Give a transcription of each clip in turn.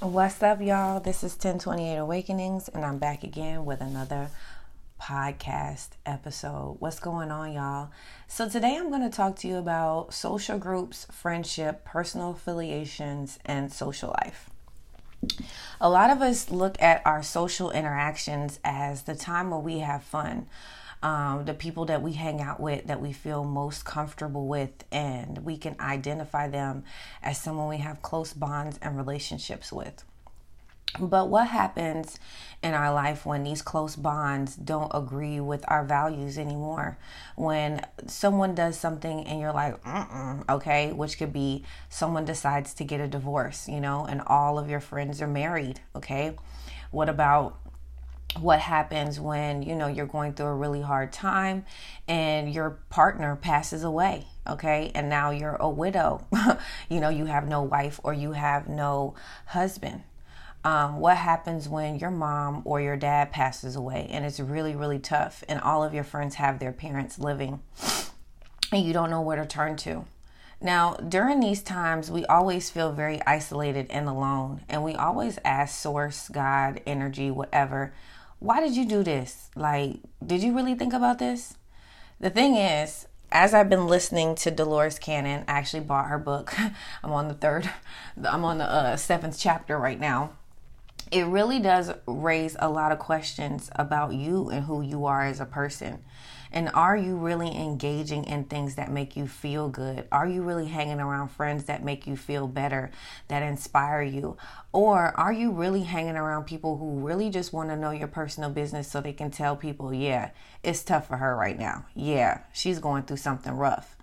What's up, y'all? This is 1028 Awakenings, and I'm back again with another podcast episode. What's going on, y'all? So, today I'm going to talk to you about social groups, friendship, personal affiliations, and social life. A lot of us look at our social interactions as the time where we have fun. Um, the people that we hang out with that we feel most comfortable with, and we can identify them as someone we have close bonds and relationships with. But what happens in our life when these close bonds don't agree with our values anymore? When someone does something and you're like, okay, which could be someone decides to get a divorce, you know, and all of your friends are married, okay? What about what happens when you know you're going through a really hard time and your partner passes away okay? And now you're a widow. You know you have no wife or you have no husband. Um, what happens when your mom or your dad passes away? And it's really, really tough, and all of your friends have their parents living. And you don't know where to turn to. Now, during these times, we always feel very isolated and alone, and we always ask Source, God, energy, whatever, why did you do this? Like, did you really think about this? The thing is, as I've been listening to Dolores Cannon, I actually bought her book. I'm on the third, I'm on the uh, seventh chapter right now it really does raise a lot of questions about you and who you are as a person. And are you really engaging in things that make you feel good? Are you really hanging around friends that make you feel better, that inspire you? Or are you really hanging around people who really just want to know your personal business so they can tell people, yeah, it's tough for her right now. Yeah, she's going through something rough.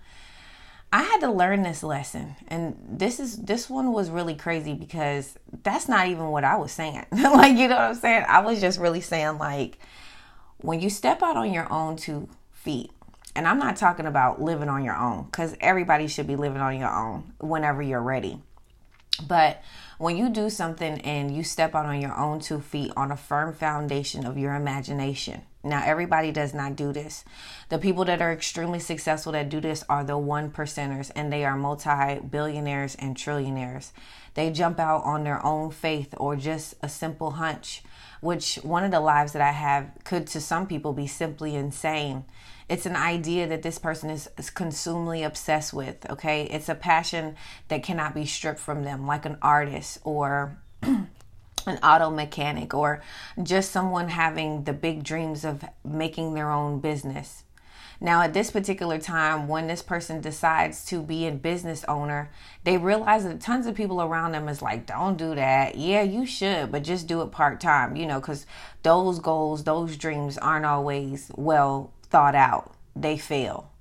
I had to learn this lesson. And this is this one was really crazy because that's not even what I was saying. like you know what I'm saying? I was just really saying like when you step out on your own two feet, and I'm not talking about living on your own cuz everybody should be living on your own whenever you're ready. But when you do something and you step out on your own two feet on a firm foundation of your imagination, now, everybody does not do this. The people that are extremely successful that do this are the one percenters, and they are multi billionaires and trillionaires. They jump out on their own faith or just a simple hunch, which one of the lives that I have could to some people be simply insane. It's an idea that this person is, is consumely obsessed with, okay? It's a passion that cannot be stripped from them, like an artist or an auto mechanic or just someone having the big dreams of making their own business. Now, at this particular time, when this person decides to be a business owner, they realize that tons of people around them is like, don't do that. Yeah, you should, but just do it part time, you know, because those goals, those dreams aren't always well thought out. They fail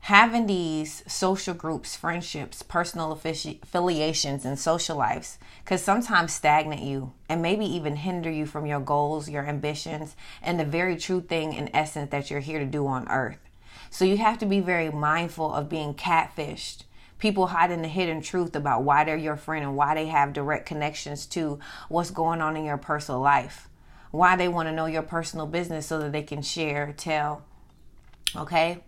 having these social groups, friendships, personal affiliations, and social lives could sometimes stagnate you and maybe even hinder you from your goals, your ambitions, and the very true thing in essence that you're here to do on earth. So you have to be very mindful of being catfished. People hiding the hidden truth about why they're your friend and why they have direct connections to what's going on in your personal life. Why they want to know your personal business so that they can share, tell. Okay?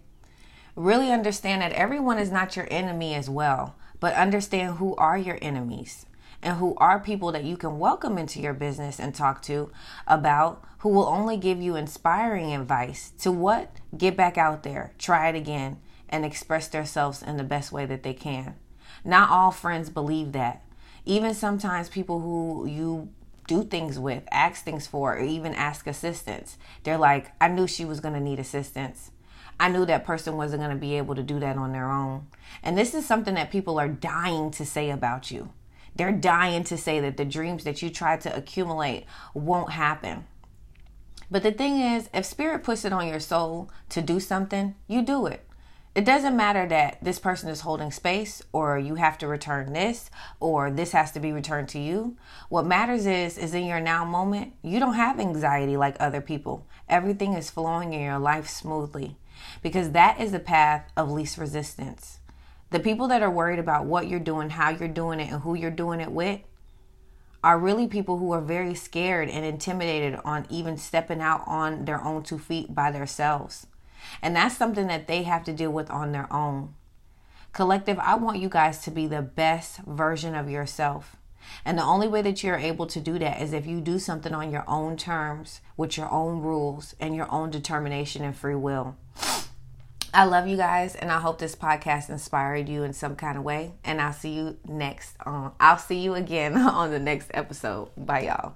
Really understand that everyone is not your enemy as well, but understand who are your enemies and who are people that you can welcome into your business and talk to about who will only give you inspiring advice to what? Get back out there, try it again, and express themselves in the best way that they can. Not all friends believe that. Even sometimes people who you do things with, ask things for, or even ask assistance, they're like, I knew she was going to need assistance. I knew that person wasn't going to be able to do that on their own. And this is something that people are dying to say about you. They're dying to say that the dreams that you try to accumulate won't happen. But the thing is, if spirit puts it on your soul to do something, you do it. It doesn't matter that this person is holding space or you have to return this or this has to be returned to you. What matters is is in your now moment, you don't have anxiety like other people. Everything is flowing in your life smoothly because that is the path of least resistance. The people that are worried about what you're doing, how you're doing it, and who you're doing it with are really people who are very scared and intimidated on even stepping out on their own two feet by themselves. And that's something that they have to deal with on their own. Collective, I want you guys to be the best version of yourself. And the only way that you're able to do that is if you do something on your own terms, with your own rules and your own determination and free will. I love you guys, and I hope this podcast inspired you in some kind of way. And I'll see you next. Um, I'll see you again on the next episode. Bye, y'all.